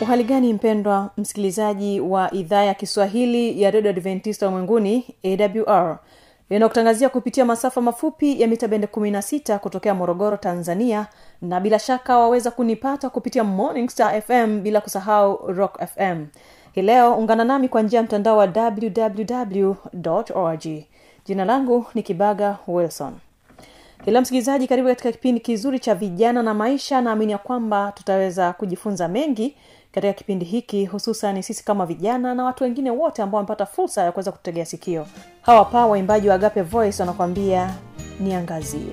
uhali gani mpendwa msikilizaji wa idhaa ya kiswahili ya redio adventista ulimwenguni awr inayokutangazia kupitia masafa mafupi ya mita bende 16 kutokea morogoro tanzania na bila shaka waweza kunipata kupitia morning star fm bila kusahau rock fm hii leo ungana nami kwa njia ya mtandao wa www org. Jina langu ni kibaga wilson. Ila msikilizaji karibu katika kipindi kizuri cha vijana na maisha. Naamini ya kwamba tutaweza kujifunza mengi katika kipindi hiki hususan sisi kama vijana na watu wengine wote ambao wamepata fursa ya kuweza kutegea sikio. Hawa pa waimbaji wa agape voice wanakwambia niangazie.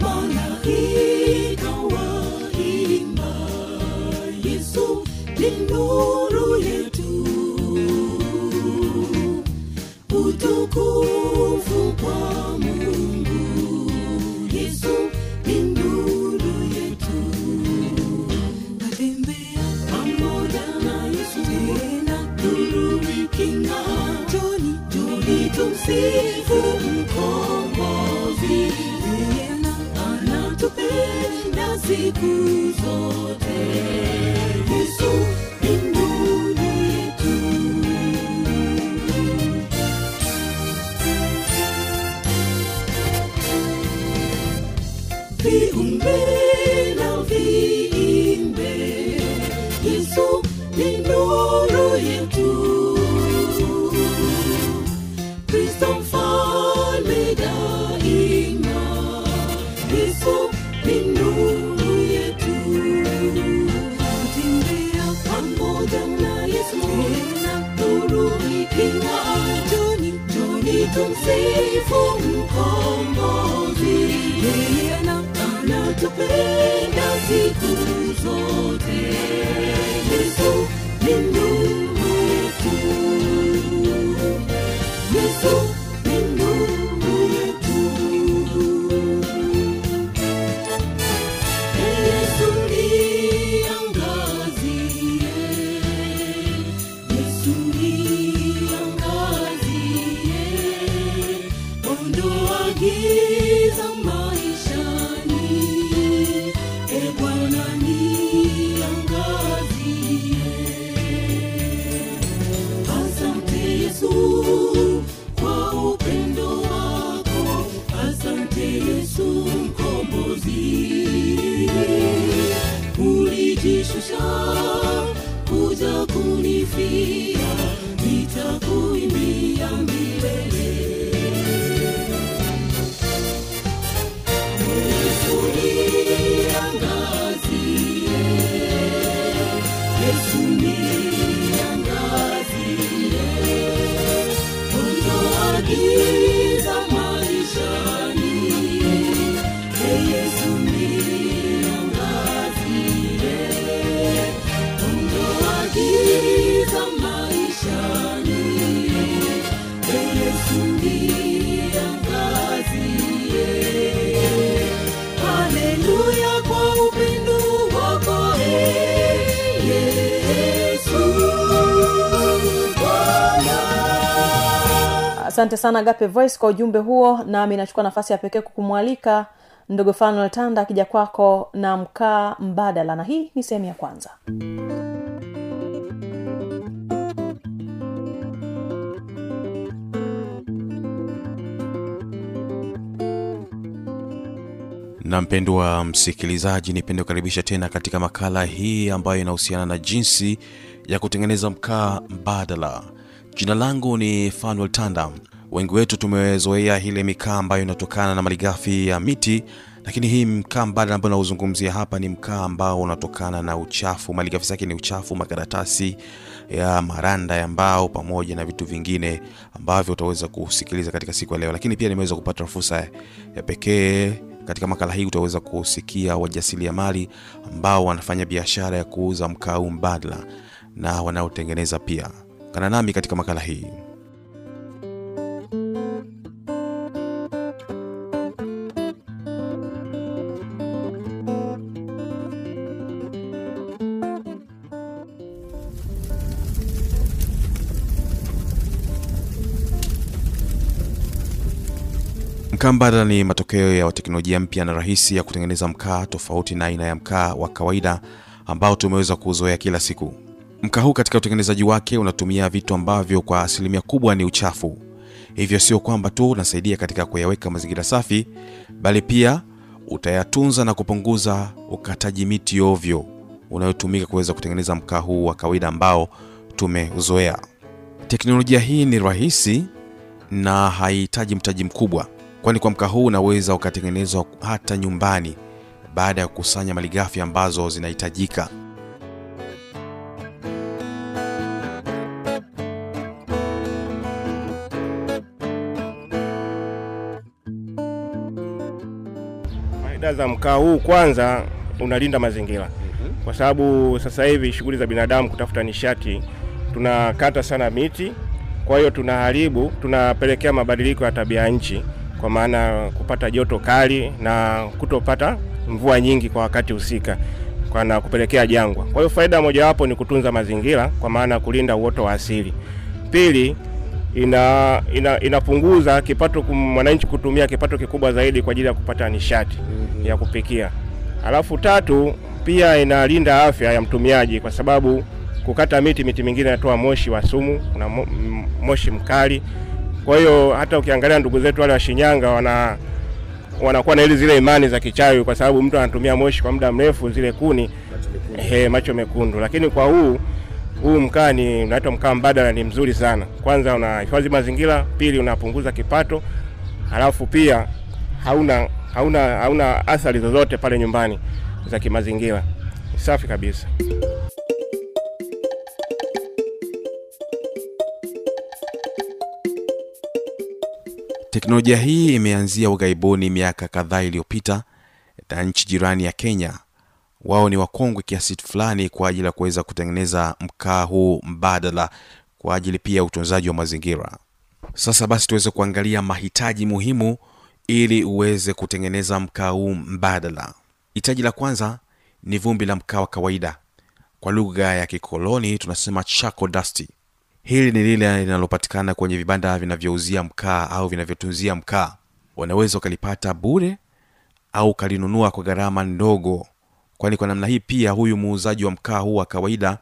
Malaika tumsifu mkombozi. Yeye ana- anatupenda siku zote asante sana gape voice kwa ujumbe huo. Nami nachukua nafasi ya pekee kukumwalika ndogo fanuel tanda akija kwako na mkaa mbadala. Na hii ni sehemu ya kwanza. Na mpendwa msikilizaji nipende kukaribisha tena katika makala hii ambayo inahusiana na jinsi ya kutengeneza mkaa mbadala jina langu ni fanuel tanda. Wengi wetu tumezoea ile mikaa ambayo inatokana na malighafi ya miti lakini hii mkaa mbadala ambayo nauzungumzia hapa ni mkaa ambao unatokana na uchafu. Malighafi zake ni uchafu makaratasi ya maranda ya mbao pamoja na vitu vingine ambavyo utaweza kusikiliza katika siku ya leo. Lakini pia nimeweza kupata fursa ya pekee katika makala hii utaweza kusikia wajasiriamali ambao wanafanya biashara ya kuuza mkaa mbadala na wanaotengeneza pia kana nami katika makala hii Mkaa mbadala ni matokeo ya teknolojia mpya na rahisi ya kutengeneza mkaa tofauti na aina ya mkaa wa kawaida ambao tumeweza kuzoea kila siku. Mkaa huu katika utengenezaji wake unatumia vitu ambavyo kwa asilimia kubwa ni uchafu. Hivyo sio kwamba tu unasaidia katika kuyaweka mazingira safi, bali pia utayatunza na kupunguza ukataji miti ovyo unayotumika kuweza kutengeneza mkaa huu wa kawaida ambao tumeuzoea. Teknolojia hii ni rahisi na haihitaji mtaji mkubwa kwani kwa mkaa huu unaweza ukatengenezwa hata nyumbani baada ya kukusanya malighafi ambazo zinahitajika Faida za mkaa huu, kwanza unalinda mazingira, kwa sababu sasa hivi shughuli za binadamu kutafuta nishati, tunakata sana miti, kwa hiyo tunaharibu, tunapelekea mabadiliko ya tabia ya nchi, kwa maana kupata joto kali na kutopata mvua nyingi kwa wakati husika kwa na kupelekea jangwa. Kwa hiyo faida mojawapo ni kutunza mazingira, kwa maana kulinda uoto wa asili. Pili, ina, ina inapunguza kipato mwananchi kutumia kipato kikubwa zaidi kwa ajili ya kupata nishati ya kupikia. Alafu tatu, pia inalinda afya ya mtumiaji kwa sababu kukata miti, miti mingine inatoa moshi wa sumu, kuna moshi mkali. Kwa hiyo hata ukiangalia ndugu zetu wale wa Shinyanga wana wanakuwa na ile zile imani za kichawi, kwa sababu mtu anatumia moshi kwa muda mrefu, zile kuni he, macho mekundu. Lakini kwa huu huu mkaa ni unaitwa mkaa mbadala, ni mzuri sana. Kwanza unahifadhi mazingira, pili unapunguza kipato, halafu pia hauna hauna hauna athari zozote pale nyumbani za kimazingira. Safi kabisa. teknolojia hii imeanzia ughaibuni miaka kadhaa iliyopita na nchi jirani ya kenya wao ni wakongwe kiasi fulani kwa ajili ya kuweza kutengeneza mkaa huu mbadala kwa ajili pia ya utunzaji wa mazingira. Sasa basi tuweze kuangalia mahitaji muhimu ili uweze kutengeneza mkaa huu mbadala. Hitaji la kwanza ni vumbi la mkaa wa kawaida. Kwa lugha ya kikoloni tunasema charcoal dasti hili ni lile linalopatikana kwenye vibanda vinavyouzia mkaa au vinavyotunzia mkaa. Wanaweza ukalipata bure au ukalinunua kwa gharama ndogo kwani kwa namna hii pia huyu muuzaji wa mkaa huu wa kawaida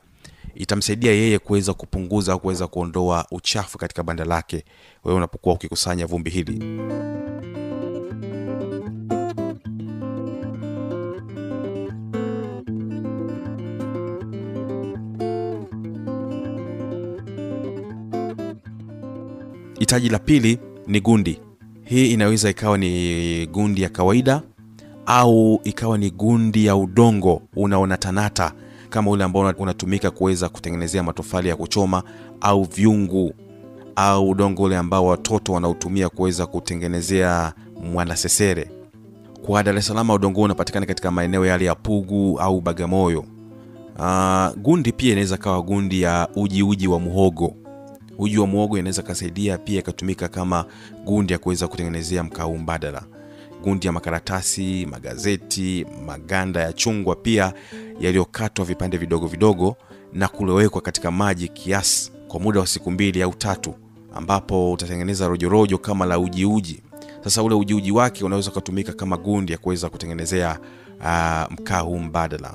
itamsaidia yeye kuweza kupunguza au kuweza kuondoa uchafu katika banda lake. Wewe unapokuwa ukikusanya vumbi hili. Hitaji la pili ni gundi. Hii inaweza ikawa ni gundi ya kawaida au ikawa ni gundi ya udongo unaonatanata kama ule ambao unatumika kuweza kutengenezea matofali ya kuchoma au vyungu au udongo ule ambao watoto wanautumia kuweza kutengenezea mwanasesere. Kwa dar es salaam udongo unapatikana katika maeneo yale ya pugu au bagamoyo. Uh, gundi pia inaweza kawa gundi ya uji uji wa muhogo. Uji wa muhogo inaweza kasaidia pia ikatumika kama gundi ya kuweza kutengenezea mkau mbadala gundi ya makaratasi magazeti maganda ya chungwa pia yaliyokatwa vipande vidogo vidogo na kulowekwa katika maji kiasi kwa muda wa siku mbili au tatu ambapo utatengeneza rojorojo kama la ujiuji sasa ule ujiuji wake unaweza ukatumika kama gundi ya kuweza kutengenezea uh, mkaa huu mbadala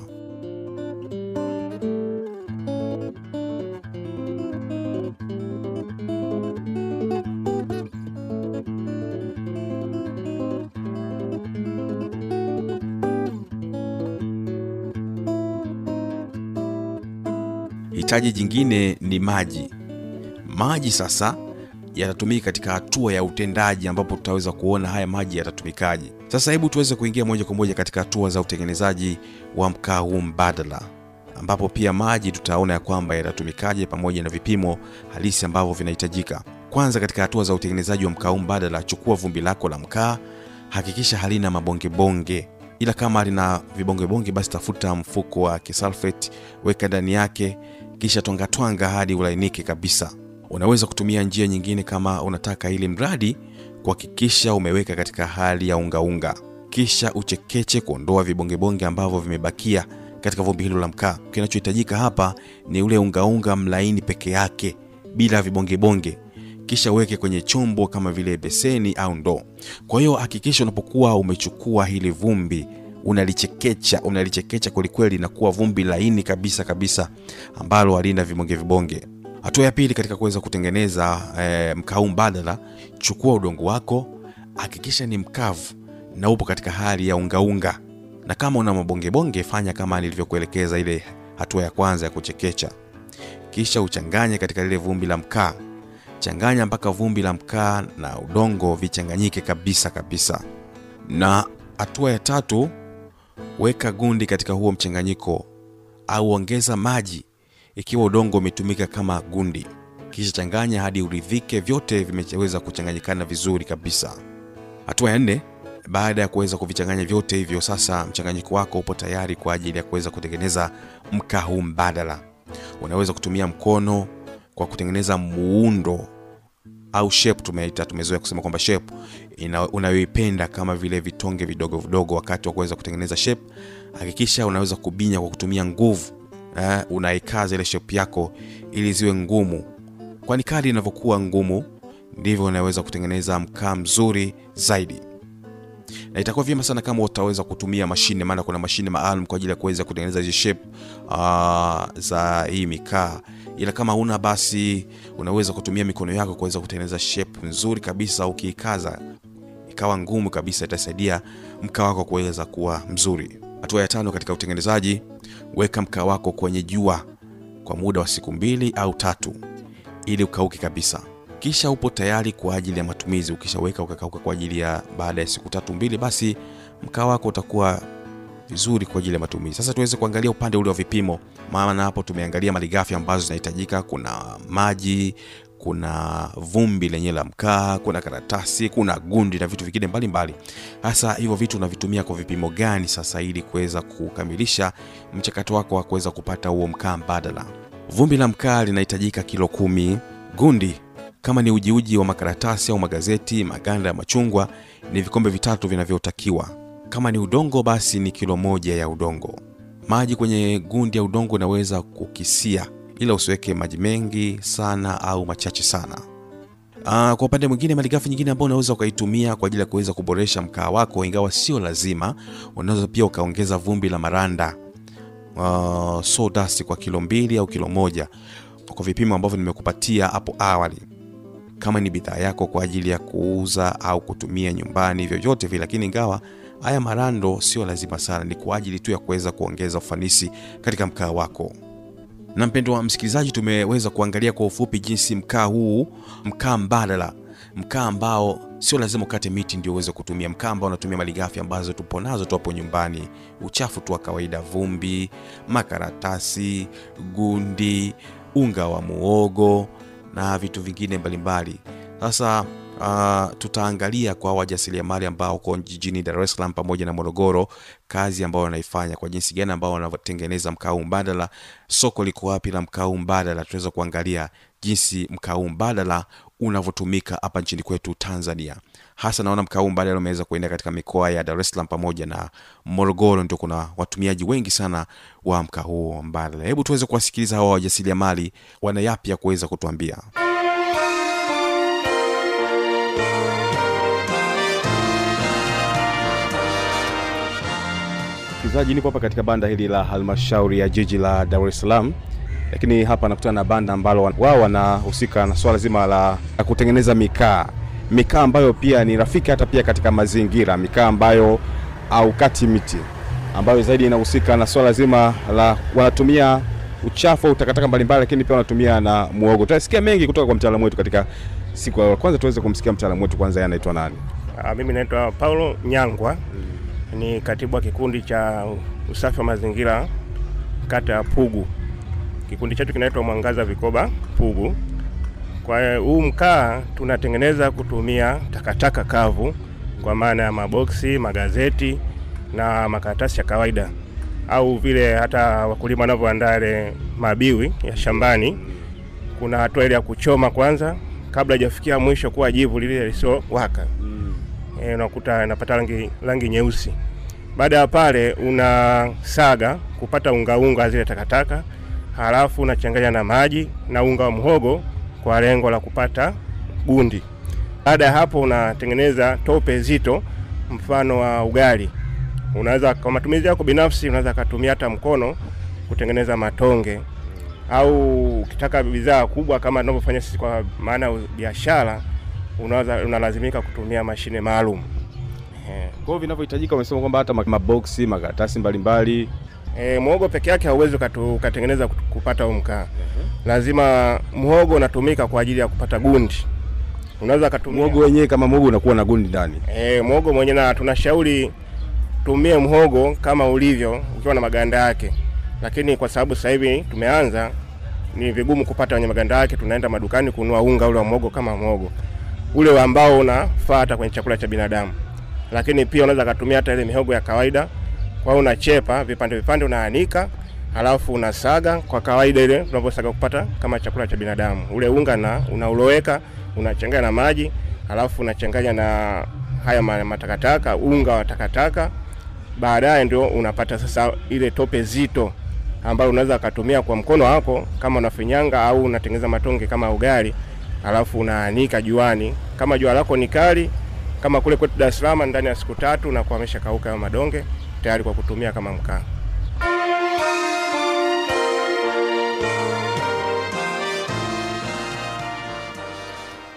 hitaji jingine ni maji. Maji sasa yatatumika katika hatua ya utendaji ambapo tutaweza kuona haya maji yatatumikaje. Sasa hebu tuweze kuingia moja kwa moja katika hatua za utengenezaji wa mkaa huu mbadala ambapo pia maji tutaona ya kwamba yatatumikaje pamoja na vipimo halisi ambavyo vinahitajika. Kwanza katika hatua za utengenezaji wa mkaa huu mbadala chukua vumbi lako la mkaa hakikisha halina mabongebonge. Ila kama lina vibongebonge basi tafuta mfuko wa kisulfate weka ndani yake kisha twangatwanga hadi ulainike kabisa. Unaweza kutumia njia nyingine kama unataka ili mradi kuhakikisha umeweka katika hali ya ungaunga kisha uchekeche kuondoa vibongebonge ambavyo vimebakia katika vumbi hilo la mkaa. Kinachohitajika hapa ni ule ungaunga mlaini peke yake bila vibongebonge. Kisha uweke kwenye chombo kama vile beseni au ndoo. Kwa hiyo hakikisha unapokuwa umechukua hili vumbi unalichekecha unalichekecha kwelikweli linakuwa vumbi laini kabisa kabisa ambalo halina vibonge vibonge. Hatua ya pili katika kuweza kutengeneza e, mkaa mbadala chukua udongo wako hakikisha ni mkavu na upo katika hali ya ungaunga na kama una mabongebonge fanya kama nilivyokuelekeza ile hatua ya kwanza ya kuchekecha. Kisha uchanganye katika lile vumbi la mkaa. Changanya mpaka vumbi la mkaa na udongo vichanganyike kabisa kabisa. Na hatua ya tatu weka gundi katika huo mchanganyiko au ongeza maji ikiwa udongo umetumika kama gundi. Kisha changanya hadi uridhike vyote vimeweza kuchanganyikana vizuri kabisa. Hatua ya nne baada ya kuweza kuvichanganya vyote hivyo sasa mchanganyiko wako upo tayari kwa ajili ya kuweza kutengeneza mkaa huu mbadala. Unaweza kutumia mkono kwa kutengeneza muundo au shape tumeita tumezoea kusema kwamba shape unayoipenda kama vile vitonge vidogo vidogo wakati wa kuweza kutengeneza shape hakikisha unaweza kubinya kwa kutumia nguvu eh, unaikaza ile shape yako ili ziwe ngumu. Kwani kadi inavyokuwa ngumu ndivyo unaweza kutengeneza mkaa mzuri zaidi. Na itakuwa vyema sana kama utaweza kutumia mashine maana kuna mashine maalum kwa ajili ya kuweza kutengeneza hizi shape uh, za hii mikaa ila kama una basi unaweza kutumia mikono yako kuweza kutengeneza shape nzuri kabisa ukiikaza ikawa ngumu kabisa itasaidia mkaa wako kuweza kuwa mzuri. Hatua ya tano katika utengenezaji weka mkaa wako kwenye jua kwa muda wa siku mbili au tatu ili ukauke kabisa. Kisha upo tayari kwa ajili ya matumizi. Ukishaweka ukakauka kwa ajili ya baada ya siku tatu mbili basi mkaa wako utakuwa vizuri kwa ajili ya matumizi. Sasa tuweze kuangalia upande ule wa vipimo maana hapo tumeangalia malighafi ambazo zinahitajika. Kuna maji kuna vumbi lenye la mkaa kuna karatasi kuna gundi na vitu vingine mbalimbali. Hasa hivyo vitu unavitumia kwa vipimo gani sasa ili kuweza kukamilisha mchakato wako wa kuweza kupata huo mkaa mbadala? Vumbi la mkaa linahitajika kilo kumi. Gundi kama ni ujiuji wa makaratasi au magazeti maganda ya machungwa ni vikombe vitatu vinavyotakiwa kama ni udongo basi ni kilo moja ya udongo. Maji kwenye gundi ya udongo unaweza kukisia ila usiweke maji mengi sana au machache sana. Aa, kwa upande mwingine malighafi nyingine ambayo unaweza ukaitumia kwa ajili ya kuweza kuboresha mkaa wako ingawa sio lazima unaweza pia ukaongeza vumbi la maranda uh, sawdust kwa kilo mbili au kilo moja kwa vipimo ambavyo nimekupatia hapo awali. Kama ni bidhaa yako kwa ajili ya kuuza au kutumia nyumbani vyovyote vile lakini ingawa haya marando sio lazima sana ni kwa ajili tu ya kuweza kuongeza ufanisi katika mkaa wako. Na mpendo wa msikilizaji tumeweza kuangalia kwa ufupi jinsi mkaa huu mkaa mbadala mkaa ambao sio lazima ukate miti ndio uweze kutumia mkaa ambao unatumia malighafi ambazo tupo nazo tu hapo nyumbani. Uchafu tu wa kawaida vumbi makaratasi gundi unga wa muogo na vitu vingine mbalimbali. Sasa uh, tutaangalia kwa wajasiriamali ambao uko jijini dar es salaam pamoja na morogoro kazi ambayo wanaifanya kwa jinsi gani ambao wanatengeneza mkaa mbadala soko liko wapi la mkaa mbadala. Tunaweza kuangalia jinsi mkaa mbadala unavyotumika hapa nchini kwetu tanzania. Hasa naona mkaa mbadala umeweza kuenda katika mikoa ya dar es salaam pamoja na morogoro ndio kuna watumiaji wengi sana wa mkaa huo mbadala. Hebu tuweze kuwasikiliza hawa wajasiriamali wana yapi ya kuweza kutuambia msikilizaji nipo hapa katika banda hili la halmashauri ya jiji la dar es salaam lakini hapa nakutana na banda ambalo wao wanahusika na swala zima la, kutengeneza mikaa mikaa ambayo pia ni rafiki hata pia katika mazingira mikaa ambayo au kati miti ambayo zaidi inahusika na swala zima la wanatumia uchafu au takataka mbalimbali, lakini pia wanatumia na muogo. Tutasikia mengi kutoka kwa mtaalamu wetu katika siku. Kwanza tuweze kumsikia mtaalamu wetu kwanza, anaitwa nani? Ah, Mimi naitwa Paulo Nyangwa, ni katibu wa kikundi cha usafi wa mazingira kata ya Pugu. Kikundi chetu kinaitwa Mwangaza Vikoba Pugu. Kwa huu mkaa tunatengeneza kutumia takataka kavu, kwa maana ya maboksi, magazeti na makaratasi ya kawaida, au vile hata wakulima wanavyoandaa ile mabiwi ya shambani. Kuna hatua ile ya kuchoma kwanza kabla hajafikia mwisho kuwa jivu lile lisowaka eh, unakuta inapata rangi, rangi nyeusi. Baada ya pale unasaga kupata unga unga zile takataka, halafu unachanganya na maji na unga wa mhogo kwa lengo la kupata gundi. Baada ya hapo unatengeneza tope zito mfano wa ugali. Unaweza kwa matumizi yako binafsi, unaweza kutumia hata mkono kutengeneza matonge au ukitaka bidhaa kubwa kama tunavyofanya sisi kwa maana ya biashara, unalazimika kutumia mashine maalum. Eh, Kwa hiyo vinavyohitajika, umesema kwamba hata maboksi, makaratasi mbalimbali. E, mhogo peke yake hauwezi ukatengeneza kupata mkaa. Lazima mhogo unatumika kwa ajili ya kupata gundi. Unaweza kutumia Muogo wenyewe kama muogo unakuwa na gundi ndani. e, mhogo mwenyewe, na tunashauri tumie mhogo kama ulivyo ukiwa na maganda yake, lakini kwa sababu sasa hivi tumeanza, ni vigumu kupata wenye maganda yake. Tunaenda madukani kununua unga ule wa mhogo kama mhogo ule ambao unafaa hata kwenye chakula cha binadamu, lakini pia unaweza kutumia hata ile mihogo ya kawaida. Kwa hiyo unachepa vipande vipande, unaanika halafu unasaga kwa kawaida ile tunavyosaga kupata kama chakula cha binadamu. Ule unga na unauloweka unachanganya na maji, halafu unachanganya na haya matakataka, unga wa takataka. Baadaye ndio unapata sasa ile tope zito ambayo unaweza kutumia kwa mkono wako kama unafinyanga au unatengeneza matonge kama ugali, halafu unaanika juani. Kama jua lako ni kali kama kule kwetu Dar es Salaam, ndani ya siku tatu na kuamesha kauka hayo madonge tayari kwa kutumia kama mkaa.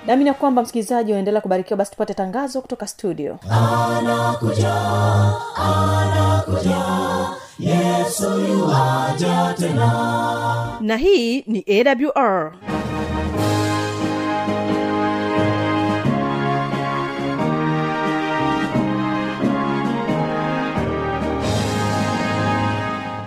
Nami na kwamba msikilizaji unaendelea kubarikiwa basi tupate tangazo kutoka studio anakuja anakuja yesu yuaja tena na hii ni awr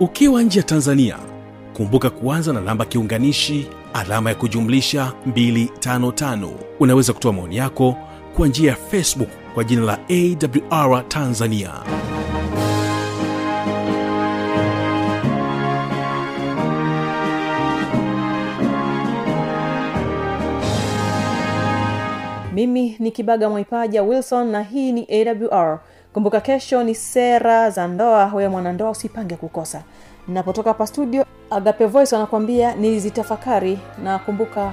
ukiwa nje ya tanzania kumbuka kuanza na namba kiunganishi alama ya kujumlisha 255 unaweza kutoa maoni yako kwa njia ya facebook kwa jina la awr tanzania. Mimi ni kibaga mwaipaja wilson na hii ni awr kumbuka kesho ni sera za ndoa huyo mwanandoa usipange kukosa. Napotoka hapa studio agape voice wanakuambia nilizitafakari na kumbuka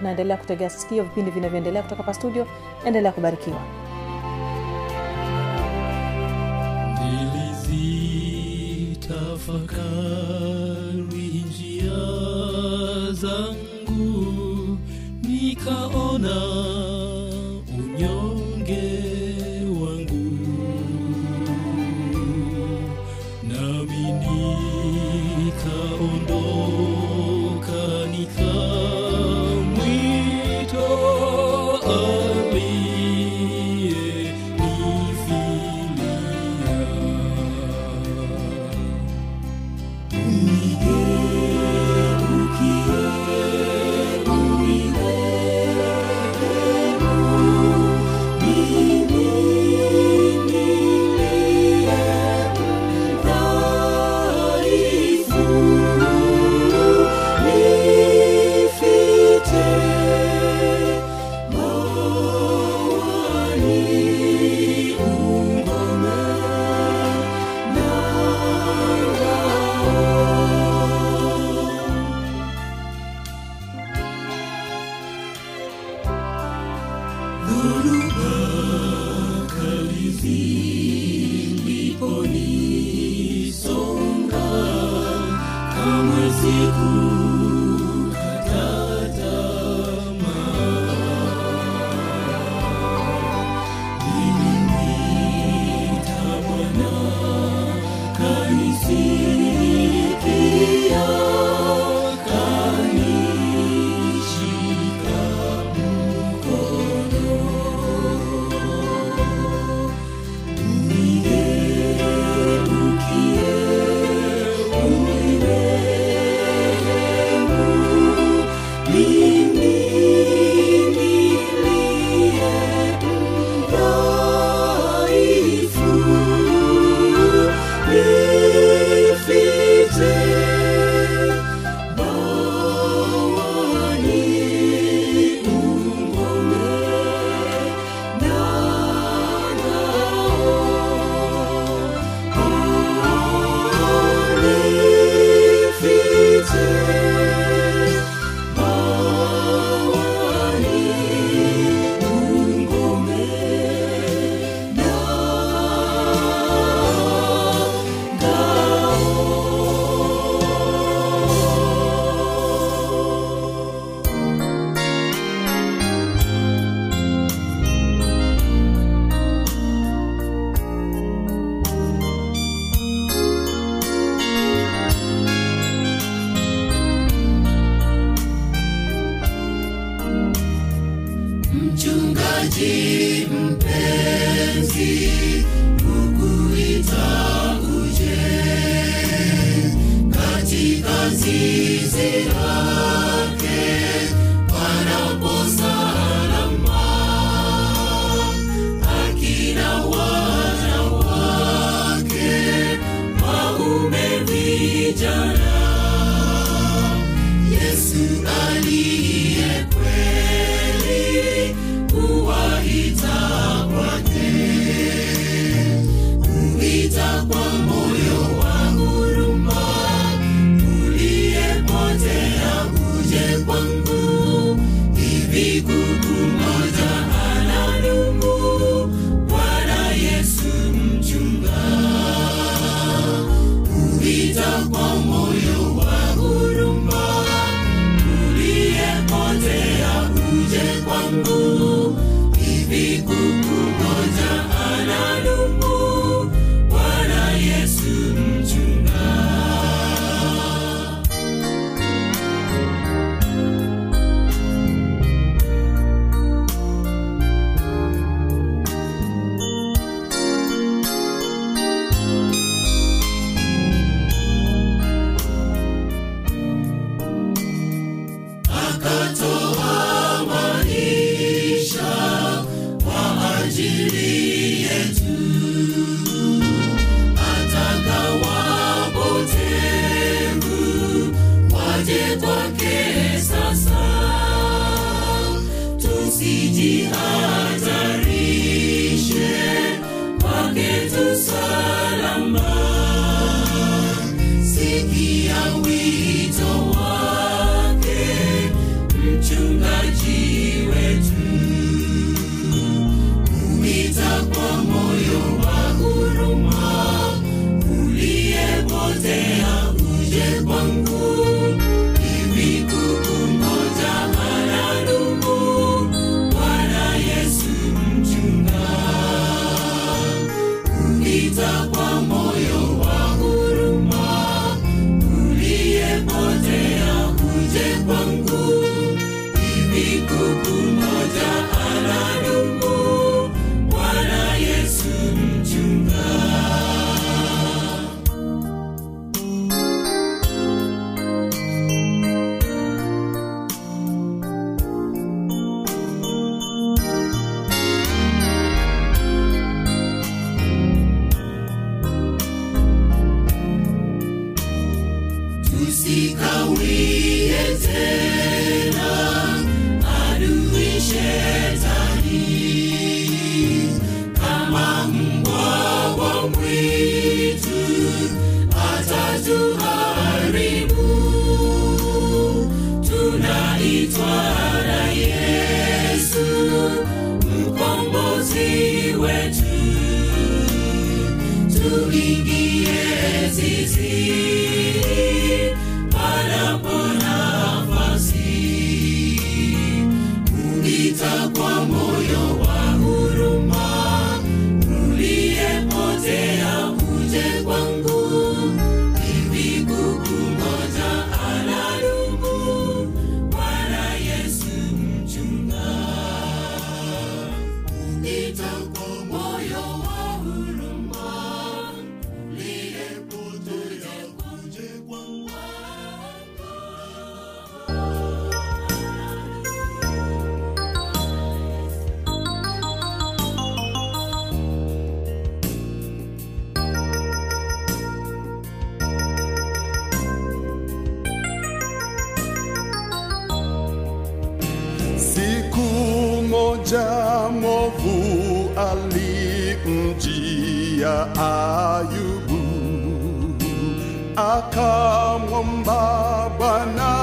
unaendelea kutegea sikio vipindi vinavyoendelea kutoka hapa studio. Endelea kubarikiwa. Nilizitafakari njia zangu nikaona see. CGI. sikiliza kwa moyo Bakamwamba Bwana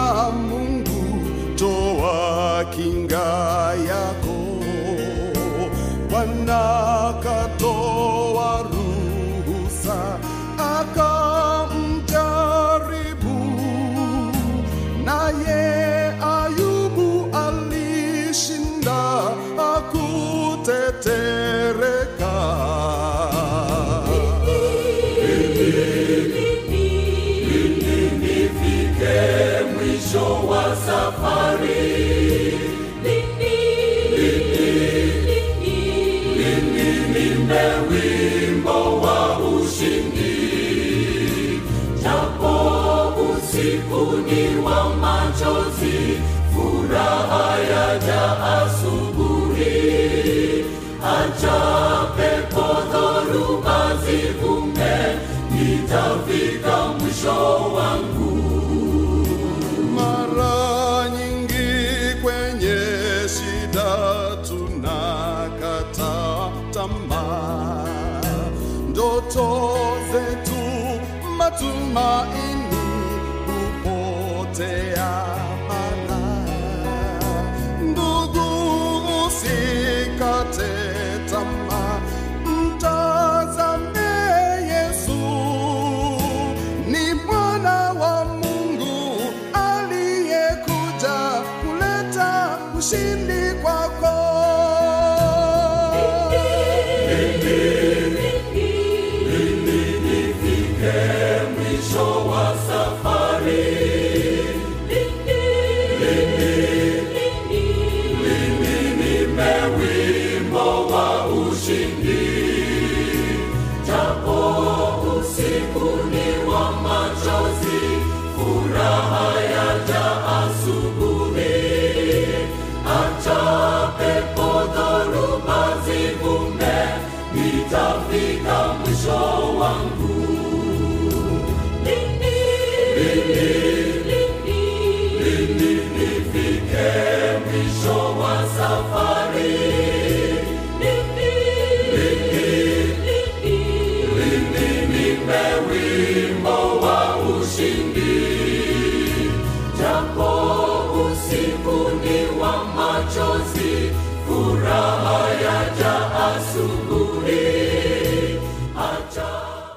hayaja asubuhi, acha pepo dhoruba zivume, nitafika mwisho wangu. Mara nyingi kwenye shida tunakata tamaa, ndoto zetu matumaini Deus.